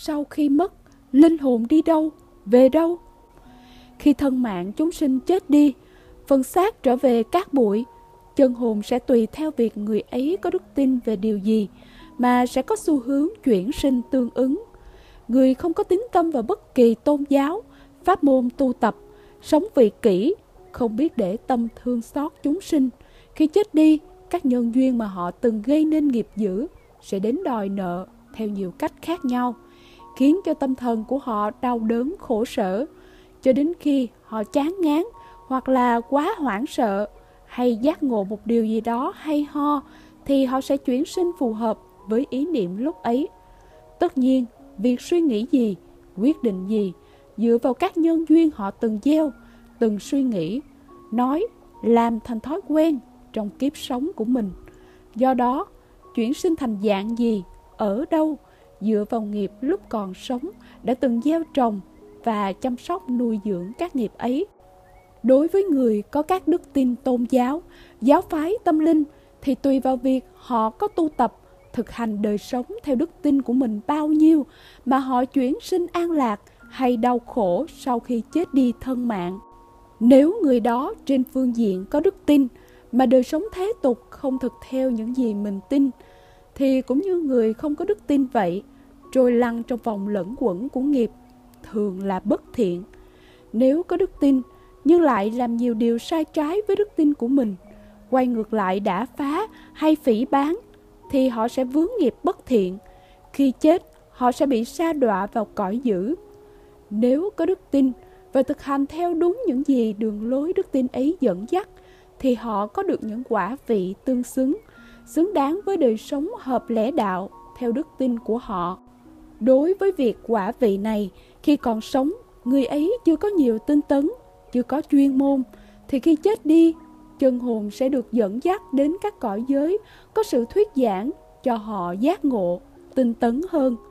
sau khi mất, linh hồn đi đâu, về đâu? Khi thân mạng chúng sinh chết đi, phần xác trở về cát bụi, chân hồn sẽ tùy theo việc người ấy có đức tin về điều gì mà sẽ có xu hướng chuyển sinh tương ứng. Người không có tín tâm vào bất kỳ tôn giáo, pháp môn tu tập, sống vị kỷ, không biết để tâm thương xót chúng sinh. Khi chết đi, các nhân duyên mà họ từng gây nên nghiệp dữ sẽ đến đòi nợ theo nhiều cách khác nhau, khiến cho tâm thần của họ đau đớn khổ sở, cho đến khi họ chán ngán hoặc là quá hoảng sợ hay giác ngộ một điều gì đó hay ho thì họ sẽ chuyển sinh phù hợp với ý niệm lúc ấy. Tất nhiên, việc suy nghĩ gì, quyết định gì dựa vào các nhân duyên họ từng gieo, từng suy nghĩ, nói, làm thành thói quen trong kiếp sống của mình. Do đó, chuyển sinh thành dạng gì, ở đâu, dựa vào nghiệp lúc còn sống đã từng gieo trồng và chăm sóc nuôi dưỡng các nghiệp ấy. Đối với người có các đức tin tôn giáo, giáo phái tâm linh thì tùy vào việc họ có tu tập, thực hành đời sống theo đức tin của mình bao nhiêu mà họ chuyển sinh an lạc hay đau khổ sau khi chết đi thân mạng. Nếu người đó trên phương diện có đức tin mà đời sống thế tục không thực theo những gì mình tin thì cũng như người không có đức tin vậy, trôi lăn trong vòng lẫn quẩn của nghiệp thường là bất thiện. Nếu có đức tin nhưng lại làm nhiều điều sai trái với đức tin của mình, quay ngược lại đã phá hay phỉ bán thì họ sẽ vướng nghiệp bất thiện. Khi chết, họ sẽ bị sa đọa vào cõi dữ. Nếu có đức tin và thực hành theo đúng những gì đường lối đức tin ấy dẫn dắt, thì họ có được những quả vị tương xứng, xứng đáng với đời sống hợp lẽ đạo theo đức tin của họ. Đối với việc quả vị này, khi còn sống, người ấy chưa có nhiều tinh tấn, chưa có chuyên môn, thì khi chết đi, chân hồn sẽ được dẫn dắt đến các cõi giới có sự thuyết giảng cho họ giác ngộ, tinh tấn hơn –